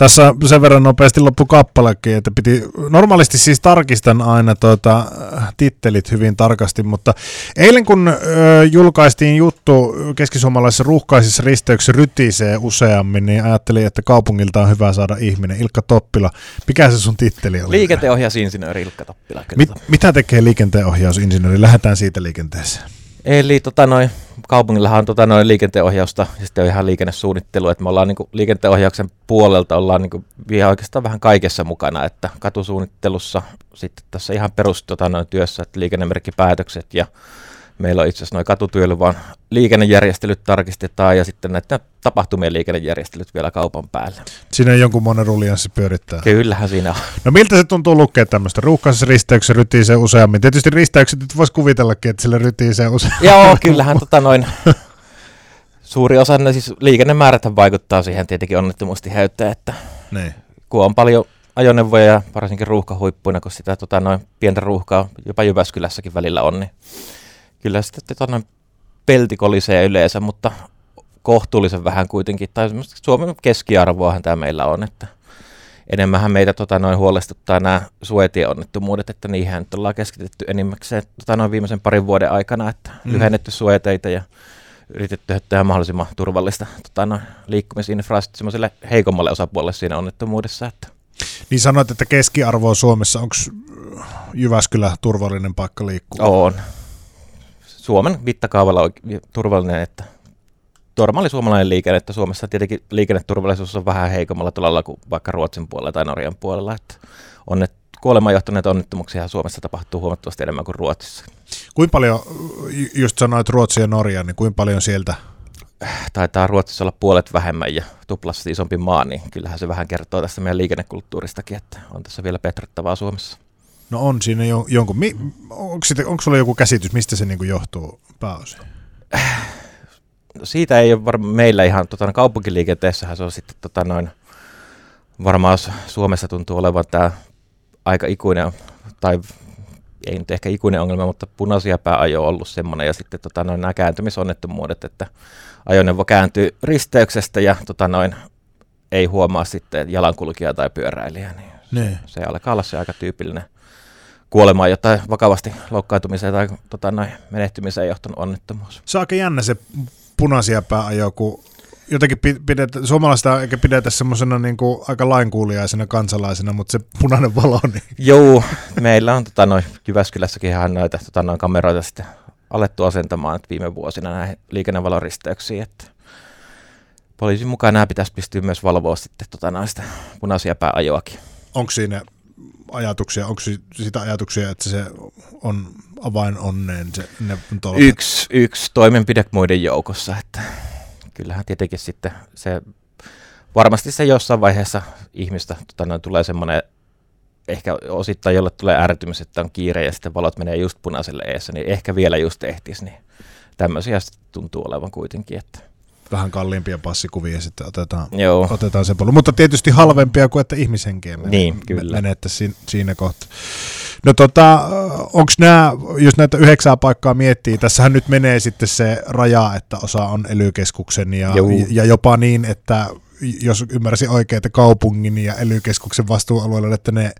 Tässä sen verran nopeasti loppu kappalekin, että piti, normaalisti siis tarkistan aina tuota, tittelit hyvin tarkasti, mutta eilen kun ö, julkaistiin juttu keskisuomalaisessa ruuhkaisissa risteyksissä rytisee useammin, niin ajattelin, että kaupungilta on hyvä saada ihminen. Ilkka Toppila, mikä se sun titteli oli? Liikenteenohjausinsinööri Ilkka Toppila. Mit, mitä tekee liikenteenohjausinsinööri? Lähdetään siitä liikenteeseen. Eli tota noin, kaupungillahan on tota noin liikenteenohjausta ja sitten on ihan liikennesuunnittelu, että me ollaan niin liikenteenohjauksen puolelta ollaan niin vielä oikeastaan vähän kaikessa mukana, että katusuunnittelussa sitten tässä ihan perus tota noin, työssä, että liikennemerkkipäätökset ja Meillä on itse asiassa noin vaan liikennejärjestelyt tarkistetaan ja sitten näitä tapahtumien liikennejärjestelyt vielä kaupan päälle. Siinä jonkun monen rulianssi pyörittää. Kyllähän siinä on. No miltä se tuntuu lukea tämmöistä? Ruuhkaisessa risteyksessä rytisee useammin. Tietysti risteykset nyt voisi kuvitellakin, että sille rytisee useammin. Joo, kyllähän tota noin, suuri osa, ne siis liikennemäärät vaikuttaa siihen tietenkin onnettomuusti häyttää, että niin. kun on paljon ajoneuvoja ja varsinkin ruuhkahuippuina, kun sitä tota, noin pientä ruuhkaa jopa Jyväskylässäkin välillä on, niin kyllä sitten tuonne pelti kolisee yleensä, mutta kohtuullisen vähän kuitenkin, tai Suomen keskiarvoahan tämä meillä on, että enemmän meitä tota, noin huolestuttaa nämä suojatieonnettomuudet, että niihin nyt ollaan keskitetty enimmäkseen tota, noin viimeisen parin vuoden aikana, että mm. lyhennetty suojateitä ja yritetty tehdä mahdollisimman turvallista tota, noin, liikkumisinfraa semmoiselle heikommalle osapuolelle siinä onnettomuudessa. Että. Niin sanoit, että keskiarvo Suomessa, onko Jyväskylä turvallinen paikka liikkua? On. Suomen mittakaavalla on turvallinen, että normaali suomalainen liikenne, että Suomessa tietenkin liikenneturvallisuus on vähän heikommalla tolalla kuin vaikka Ruotsin puolella tai Norjan puolella, että onnet, kuolemaan johtaneita onnettomuuksia Suomessa tapahtuu huomattavasti enemmän kuin Ruotsissa. Kuinka paljon, just sanoit Ruotsi ja Norja, niin kuinka paljon sieltä? Taitaa Ruotsissa olla puolet vähemmän ja tuplasti isompi maa, niin kyllähän se vähän kertoo tästä meidän liikennekulttuuristakin, että on tässä vielä petrattavaa Suomessa. No on siinä jo, jonkun. Mi, onko, sitä, onko sulla joku käsitys, mistä se niin johtuu pääosin? No siitä ei ole varmaan meillä ihan, tota, kaupunkiliikenteessähän se on sitten tota, noin, varmaan Suomessa tuntuu olevan tämä aika ikuinen, tai ei nyt ehkä ikuinen ongelma, mutta punaisia pääajo on ollut semmoinen, ja sitten tota, noin, nämä kääntymisonnettomuudet, että ajoneuvo kääntyy risteyksestä ja tota, noin, ei huomaa sitten jalankulkijaa tai pyöräilijää, niin. Niin. se alkaa olla se aika tyypillinen kuolemaan jotain vakavasti loukkaantumiseen tai tota, noin, menehtymiseen johtanut onnettomuus. Se on aika jännä se punaisia pääajo, kun jotenkin pidetä, suomalaista eikä pidetä semmoisena niin aika lainkuuliaisena kansalaisena, mutta se punainen valo, niin... Joo, meillä on tota, noin, Jyväskylässäkin ihan näitä tota, noin kameroita sitten alettu asentamaan että viime vuosina näihin liikennevaloristeyksiin, että poliisin mukaan nämä pitäisi pystyä myös valvoa sitten tota, näistä punaisia pääajoakin. Onko siinä ajatuksia, onko sitä ajatuksia, että se on avain onneen se, ne Yksi, yksi toimenpide muiden joukossa, että kyllähän tietenkin sitten se, varmasti se jossain vaiheessa ihmistä tota, noin, tulee semmoinen ehkä osittain jolle tulee ärtymys, että on kiire ja sitten valot menee just punaiselle eessä, niin ehkä vielä just ehtisi, niin tämmöisiä tuntuu olevan kuitenkin, että vähän kalliimpia passikuvia sitten otetaan, Joo. otetaan sen paljon. Mutta tietysti halvempia kuin että ihmishenkeä men- niin, kyllä. menettäisiin siinä kohtaa. No tota, onko nämä, jos näitä yhdeksää paikkaa miettii, tässähän nyt menee sitten se raja, että osa on ely ja, ja jopa niin, että jos ymmärsin oikein, että kaupungin ja ely vastuualueella, että ne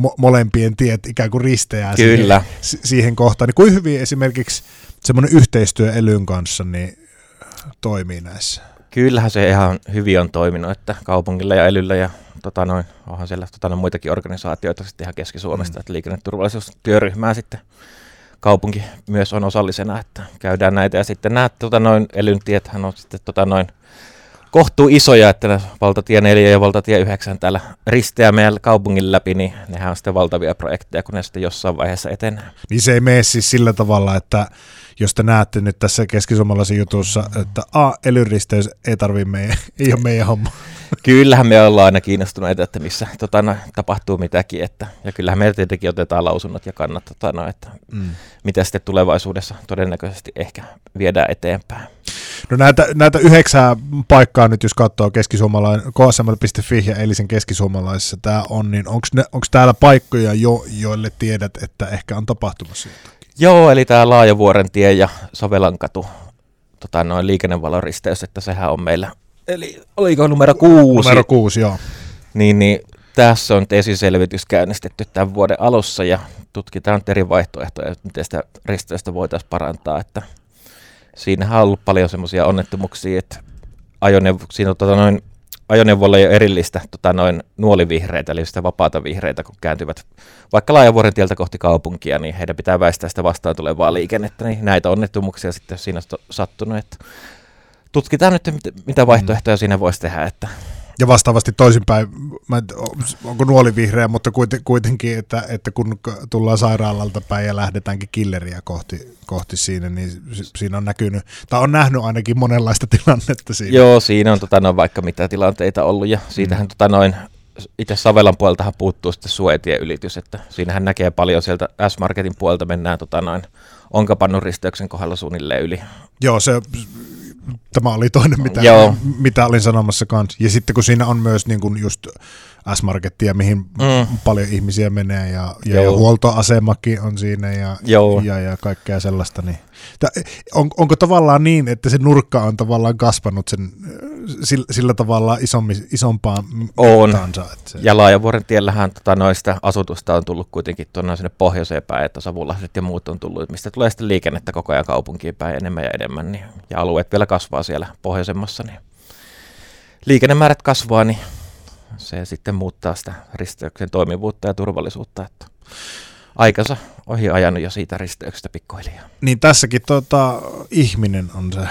mo- molempien tiet ikään kuin risteää Kyllä. Siihen, siihen kohtaan. Niin kuin hyvin esimerkiksi semmoinen yhteistyö elyn kanssa, niin toimii näissä? Kyllähän se ihan hyvin on toiminut, että kaupungilla ja elyllä ja tota noin, onhan siellä tota noin, muitakin organisaatioita sitten ihan Keski-Suomesta, mm. että liikenneturvallisuustyöryhmää sitten kaupunki myös on osallisena, että käydään näitä ja sitten nämä tota noin, elyn tiethän on sitten tota noin, kohtuu isoja, että valtatie 4 ja valtatie 9 täällä risteää meidän kaupungin läpi, niin nehän on sitten valtavia projekteja, kun ne sitten jossain vaiheessa etenee. Niin se ei mene siis sillä tavalla, että jos te näette nyt tässä keskisuomalaisen jutussa, että a, elyristeys ei tarvii meidän, ei ole meidän homma. Kyllähän me ollaan aina kiinnostuneita, että missä tota, no, tapahtuu mitäkin, että, ja kyllähän me tietenkin otetaan lausunnot ja kannat, tota, no, että mm. mitä sitten tulevaisuudessa todennäköisesti ehkä viedään eteenpäin. No näitä, näitä yhdeksää paikkaa nyt, jos katsoo keskisuomalainen, ksml.fi ja eilisen keskisuomalaisessa tämä on, niin onko täällä paikkoja jo, joille tiedät, että ehkä on tapahtumassa jotain? Joo, eli tämä Laajavuoren tie ja Sovelankatu tota, noin liikennevaloristeys, että sehän on meillä, eli oliko numero kuusi? Numero kuusi, joo. Niin, niin tässä on esiselvitys käynnistetty tämän vuoden alussa ja tutkitaan eri vaihtoehtoja, miten sitä risteystä voitaisiin parantaa. Että siinähän on ollut paljon semmoisia onnettomuuksia, että ajoneuvo, siinä on tota noin, ajoneuvolla ole erillistä tota noin nuolivihreitä, eli sitä vapaata vihreitä, kun kääntyvät vaikka Laajavuoren tieltä kohti kaupunkia, niin heidän pitää väistää sitä vastaan tulevaa liikennettä, niin näitä onnettomuuksia sitten siinä on sattunut, että tutkitaan nyt, mitä vaihtoehtoja siinä voisi tehdä, että ja vastaavasti toisinpäin, mä en, onko nuoli vihreä, mutta kuitenkin, että, että kun tullaan sairaalalta päin ja lähdetäänkin killeriä kohti, kohti siinä, niin siinä on näkynyt, tai on nähnyt ainakin monenlaista tilannetta siinä. Joo, siinä on tota, noin, vaikka mitä tilanteita ollut, ja siitähän mm. tota, noin, itse Savelan puoleltahan puuttuu sitten suetien ylitys, että siinähän näkee paljon sieltä S-Marketin puolelta mennään tota, noin, onkapannun risteyksen kohdalla suunnilleen yli. Joo, se tämä oli toinen, mitä, Joo. mitä olin sanomassa kanssa. Ja sitten kun siinä on myös niin kuin just S-Markettia, mihin mm. paljon ihmisiä menee ja, ja, ja huoltoasemakin on siinä ja, ja, ja kaikkea sellaista. Niin. On, onko tavallaan niin, että se nurkka on tavallaan kasvanut sen, sillä, sillä tavalla isommi, isompaan on. mittaansa? Että se... Ja Laajavuoren tiellähän tota, noista asutusta on tullut kuitenkin tuonne sinne pohjoiseen päin, että Savulahdet ja muut on tullut, mistä tulee sitten liikennettä koko ajan kaupunkiin päin enemmän ja enemmän. Niin, ja alueet vielä kasvaa siellä pohjoisemmassa, niin liikennemäärät kasvaa, niin se sitten muuttaa sitä risteyksen toimivuutta ja turvallisuutta. Että aikansa ohi ajanut jo siitä risteyksestä pikkuhiljaa. Niin tässäkin tota, ihminen on se mm.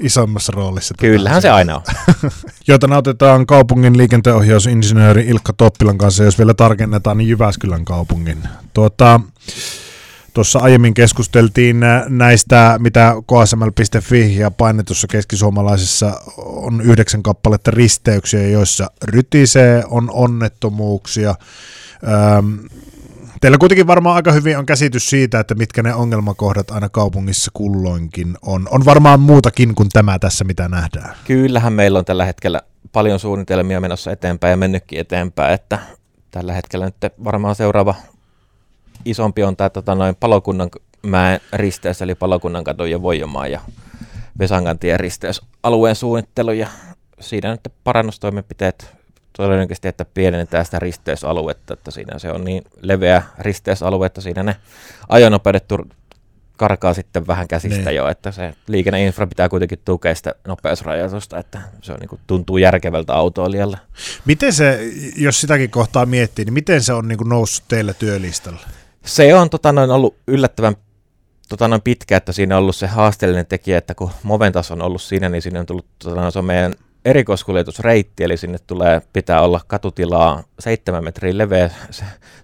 isommassa roolissa. Kyllähän se aina on. Jota nautetaan kaupungin liikenteenohjausinsinööri Ilkka Toppilan kanssa, jos vielä tarkennetaan, niin Jyväskylän kaupungin. Tuota, Tuossa aiemmin keskusteltiin näistä, mitä KSML.fi ja painetussa keskisuomalaisessa on yhdeksän kappaletta risteyksiä, joissa rytisee, on onnettomuuksia. Öm, teillä kuitenkin varmaan aika hyvin on käsitys siitä, että mitkä ne ongelmakohdat aina kaupungissa kulloinkin on. On varmaan muutakin kuin tämä tässä, mitä nähdään. Kyllähän meillä on tällä hetkellä paljon suunnitelmia menossa eteenpäin ja mennytkin eteenpäin, että tällä hetkellä nyt varmaan seuraava isompi on tämä tota, noin palokunnan mäen risteys, eli palokunnan kadun ja Voijomaan ja Vesangantien risteysalueen suunnittelu, ja siinä nyt parannustoimenpiteet todennäköisesti, että pienennetään sitä risteysaluetta, että siinä se on niin leveä risteysalue, että siinä ne ajonopeudet karkaa sitten vähän käsistä niin. jo, että se liikenneinfra pitää kuitenkin tukea sitä nopeusrajoitusta, että se on, niin kuin, tuntuu järkevältä autoilijalle. Miten se, jos sitäkin kohtaa miettii, niin miten se on niin kuin noussut teillä työlistalla? Se on tota, noin ollut yllättävän tota, noin pitkä, että siinä on ollut se haasteellinen tekijä, että kun Moventas on ollut siinä, niin sinne on tullut tota, noin, se on meidän erikoiskuljetusreitti, eli sinne tulee, pitää olla katutilaa 7 metriä leveä,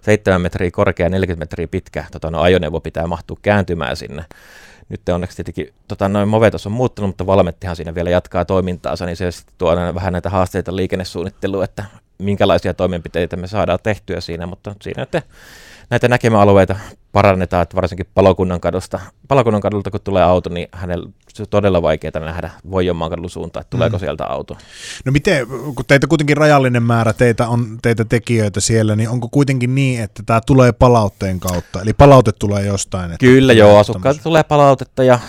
7 metriä korkea, 40 metriä pitkä tota, no, ajoneuvo pitää mahtua kääntymään sinne. Nyt onneksi tietenkin tota, noin Movetos on muuttunut, mutta Valmettihan siinä vielä jatkaa toimintaansa, niin se tuo vähän näitä haasteita liikennesuunnitteluun, että minkälaisia toimenpiteitä me saadaan tehtyä siinä, mutta siinä nyt näitä näkemäalueita parannetaan, että varsinkin palokunnan kadusta, palokunnan kadulta kun tulee auto, niin hänellä se on todella vaikeaa nähdä Voijomaan kadun suuntaan, että tuleeko mm. sieltä auto. No miten, kun teitä kuitenkin rajallinen määrä teitä on teitä tekijöitä siellä, niin onko kuitenkin niin, että tämä tulee palautteen kautta, eli palaute tulee jostain? Että Kyllä joo, asukkailta tulee palautetta ja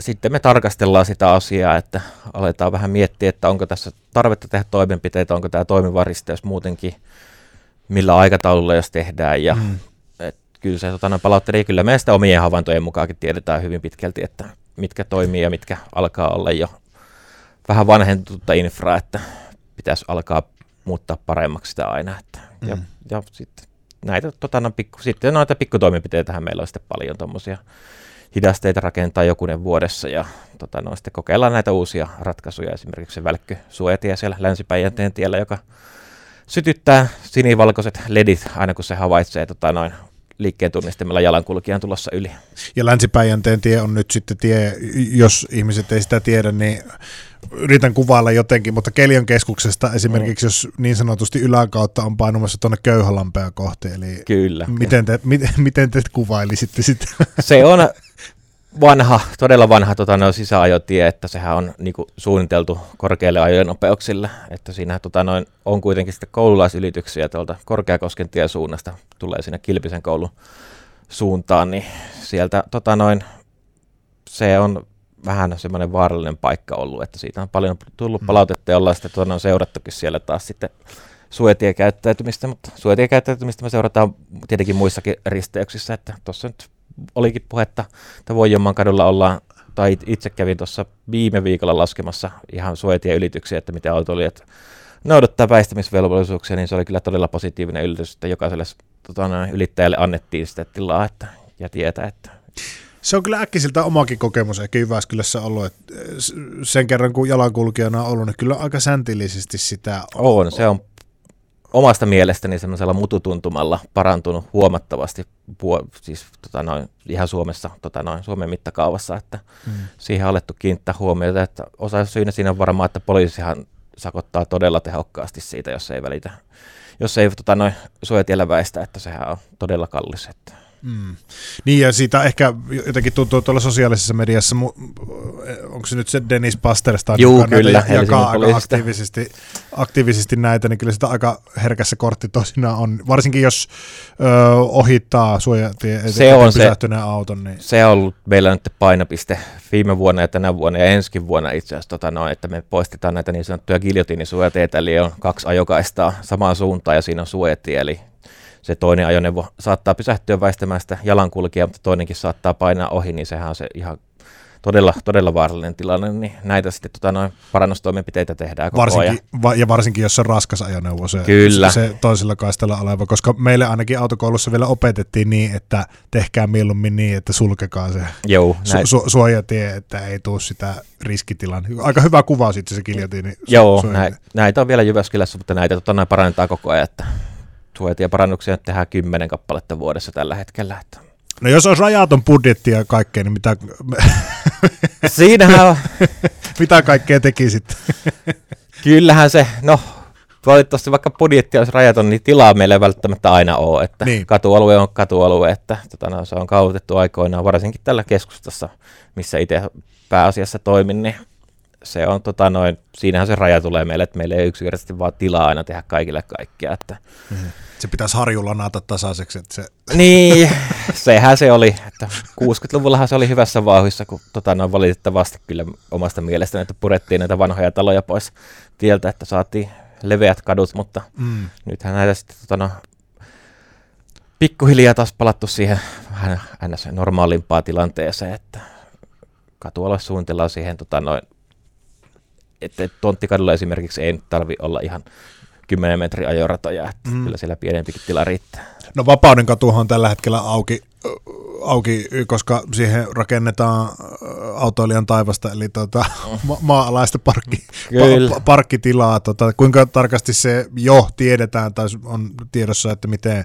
sitten me tarkastellaan sitä asiaa, että aletaan vähän miettiä, että onko tässä tarvetta tehdä toimenpiteitä, onko tämä toimiva risteys muutenkin millä aikataululla jos tehdään. Ja mm. et, kyllä se tota, palauttelee, kyllä meistä omien havaintojen mukaankin tiedetään hyvin pitkälti, että mitkä toimii ja mitkä alkaa olla jo vähän vanhentunutta infraa, että pitäisi alkaa muuttaa paremmaksi sitä aina. Että, mm. ja, ja sitten näitä tota, no, pikku, sitten noita pikkutoimenpiteitähän meillä on sitten paljon tuommoisia hidasteita rakentaa jokunen vuodessa ja tota, no, sitten kokeillaan näitä uusia ratkaisuja, esimerkiksi se välkkysuojatie siellä länsipäijänteen tiellä, joka sytyttää sinivalkoiset ledit aina kun se havaitsee tota, noin liikkeen tunnistamilla jalankulkijan tulossa yli. Ja Länsipäijänteen tie on nyt sitten tie, jos ihmiset ei sitä tiedä, niin yritän kuvailla jotenkin, mutta Kelion keskuksesta esimerkiksi, mm. jos niin sanotusti yläkautta on painumassa tuonne Köyhälampea kohti, eli Kyllä. Miten, te, miten, miten te kuvailisitte sitä? Se on vanha, todella vanha tota, no, sisäajotie, että sehän on niin kuin, suunniteltu korkeille ajonopeuksille, että siinä tota, noin, on kuitenkin sitten koululaisylityksiä tuolta Korkeakosken tien suunnasta, tulee sinne Kilpisen koulun suuntaan, niin sieltä tota, noin, se on vähän semmoinen vaarallinen paikka ollut, että siitä on paljon tullut mm. palautetta ja ollaan sitten tuonne on seurattukin siellä taas sitten suojatiekäyttäytymistä, mutta suojatiekäyttäytymistä me seurataan tietenkin muissakin risteyksissä, että tuossa nyt olikin puhetta, että Voijomman kadulla ollaan, tai itse kävin tuossa viime viikolla laskemassa ihan ylityksiä, että miten autoilijat noudattaa väistämisvelvollisuuksia, niin se oli kyllä todella positiivinen yllätys, että jokaiselle tota, ylittäjälle annettiin sitä tilaa että, ja tietää, että se on kyllä äkkisiltä omakin kokemus ehkä Jyväskylässä ollut, että sen kerran kun jalankulkijana on ollut, niin kyllä aika säntillisesti sitä on. Se on omasta mielestäni semmoisella mututuntumalla parantunut huomattavasti, siis tota noin, ihan Suomessa, tota noin, Suomen mittakaavassa, että mm. siihen on alettu kiinnittää huomiota, että osa syynä siinä on varmaan, että poliisihan sakottaa todella tehokkaasti siitä, jos ei välitä, jos ei tota noin, suojatiellä väistä, että sehän on todella kallis. Että Mm. Niin ja siitä ehkä jotenkin tuntuu tuolla sosiaalisessa mediassa, onko se nyt se Dennis Pastersta, Juu, joka kyllä, näitä jakaa aika aktiivisesti, aktiivisesti näitä, niin kyllä sitä aika herkässä kortti tosinaan on, varsinkin jos ö, ohittaa suojatie, se on se, auton. Niin. Se on ollut meillä nyt painopiste viime vuonna ja tänä vuonna ja ensi vuonna itse asiassa, tota, no, että me poistetaan näitä niin sanottuja giljotiinisuojateitä, eli on kaksi ajokaistaa samaan suuntaan ja siinä on suojatie, eli se toinen ajoneuvo saattaa pysähtyä väistämään sitä jalankulkijaa, mutta toinenkin saattaa painaa ohi, niin sehän on se ihan todella, todella vaarallinen tilanne, niin näitä sitten tota, noin parannustoimenpiteitä tehdään koko varsinkin, ajan. Va- ja varsinkin, jos se on raskas ajoneuvo, se, Kyllä. se toisella kaistalla oleva, koska meille ainakin autokoulussa vielä opetettiin niin, että tehkää mieluummin niin, että sulkekaa se Joo, su- su- suojatie, että ei tule sitä riskitilan. Aika hyvä kuva sitten se kiljotiini. Joo, näitä, näitä on vielä Jyväskylässä, mutta näitä tota, parannetaan koko ajan, että parannuksia tehdään kymmenen kappaletta vuodessa tällä hetkellä. Että. No jos olisi rajaton budjetti ja kaikkea, niin mitä, Siinähän on. mitä kaikkea tekisit? Kyllähän se, no valitettavasti vaikka budjetti olisi rajaton, niin tilaa meillä ei välttämättä aina ole. Että niin. Katualue on katualue, että tota, no, se on kaavoitettu aikoinaan, varsinkin tällä keskustassa, missä itse pääasiassa toimin, niin se on, tota, noin, siinähän se raja tulee meille, että meillä ei yksinkertaisesti vaan tilaa aina tehdä kaikille kaikkea. Että. Mm-hmm. Se pitäisi harjulla naata tasaiseksi. Että se... Niin, sehän se oli. Että 60-luvullahan se oli hyvässä vauhissa, kun tota, noin valitettavasti kyllä omasta mielestä, että purettiin näitä vanhoja taloja pois tieltä, että saatiin leveät kadut, mutta mm. nythän näitä sitten tota, no, pikkuhiljaa taas palattu siihen vähän normaalimpaan tilanteeseen, että katualla suunnitellaan siihen tota, noin että tonttikadulla esimerkiksi ei tarvi olla ihan 10 metrin ajoratoja, että mm. kyllä siellä pienempikin tila riittää. No Vapauden katuhan on tällä hetkellä auki, auki koska siihen rakennetaan autoilijan taivasta, eli tuota, ma- maa-alaista parkki, pa- parkkitilaa. Tota, kuinka tarkasti se jo tiedetään tai on tiedossa, että miten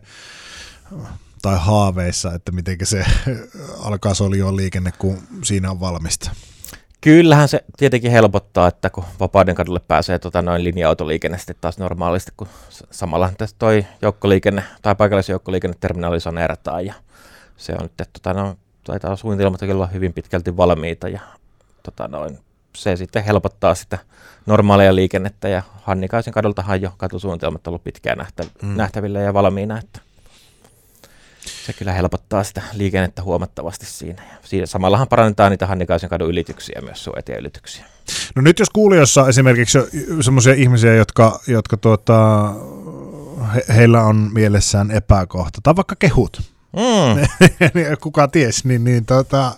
tai haaveissa, että miten se alkaa soljoa liikenne, kun siinä on valmista? Kyllähän se tietenkin helpottaa, että kun Vapauden kadulle pääsee tota noin linja-autoliikenne sitten taas normaalisti, kun samalla tässä toi joukkoliikenne tai paikallisjoukkoliikenneterminaali saneerataan ja se on nyt, tota noin, taitaa suunnitelmat olla hyvin pitkälti valmiita ja tota noin, se sitten helpottaa sitä normaalia liikennettä ja Hannikaisen kadultahan jo katusuunnitelmat on ollut pitkään nähtä, mm. nähtävillä ja valmiina, että se kyllä helpottaa sitä liikennettä huomattavasti siinä. Ja siinä samallahan parannetaan niitä Hannikaisen kadun ylityksiä, myös suojatieylityksiä. No nyt jos kuulijoissa esimerkiksi semmoisia ihmisiä, jotka, jotka tuota, he, heillä on mielessään epäkohta, tai vaikka kehut, Mm. Kuka ties, niin, niin tota,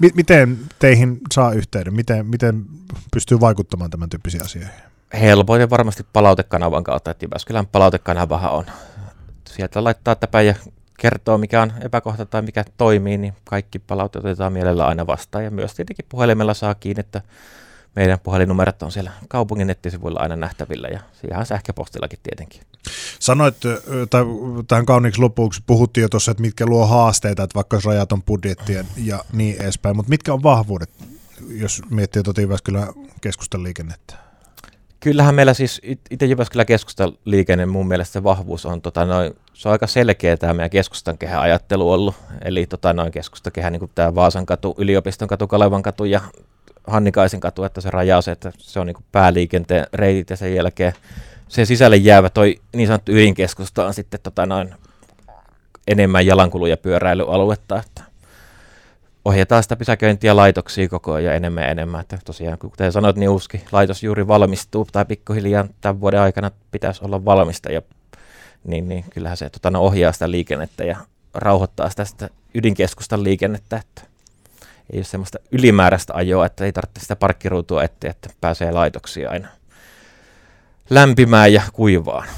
mi- miten teihin saa yhteyden? Miten, miten pystyy vaikuttamaan tämän tyyppisiin asioihin? Helpoiten varmasti palautekanavan kautta, että Jyväskylän palautekanavahan on. Sieltä laittaa täpäin ja kertoo, mikä on epäkohta tai mikä toimii, niin kaikki palautteet otetaan mielellä aina vastaan. Ja myös tietenkin puhelimella saa kiinni, että meidän puhelinnumerot on siellä kaupungin nettisivuilla aina nähtävillä ja siihen sähköpostillakin tietenkin. Sanoit, tai tähän kauniiksi lopuksi puhuttiin jo tuossa, että mitkä luo haasteita, että vaikka rajaton budjettien ja niin edespäin, mutta mitkä on vahvuudet, jos miettii tuota Jyväskylän keskustan liikennettä? Kyllähän meillä siis itse Jyväskylän keskustan liikenne mun mielestä se vahvuus on, tota, noin, se on aika selkeä tämä meidän keskustan kehä ajattelu ollut. Eli tota, noin kehä, niin tämä Vaasan katu, Yliopiston katu, Kalevan katu ja Hannikaisen katu, että se rajaus, että se on niin pääliikenteen reitit ja sen jälkeen sen sisälle jäävä toi niin sanottu ydinkeskusta on sitten tota, noin enemmän jalankulu- ja pyöräilyaluetta. Ohjataan sitä pysäköintiä laitoksia koko ajan enemmän ja enemmän. Että tosiaan, kuten sanoit, niin uusi laitos juuri valmistuu tai pikkuhiljaa tämän vuoden aikana pitäisi olla valmista. Ja, niin, niin kyllähän se tota, no, ohjaa sitä liikennettä ja rauhoittaa sitä, sitä ydinkeskustan liikennettä. Että ei ole semmoista ylimääräistä ajoa, että ei tarvitse sitä parkkiruutua eteen, että pääsee laitoksia aina lämpimään ja kuivaan.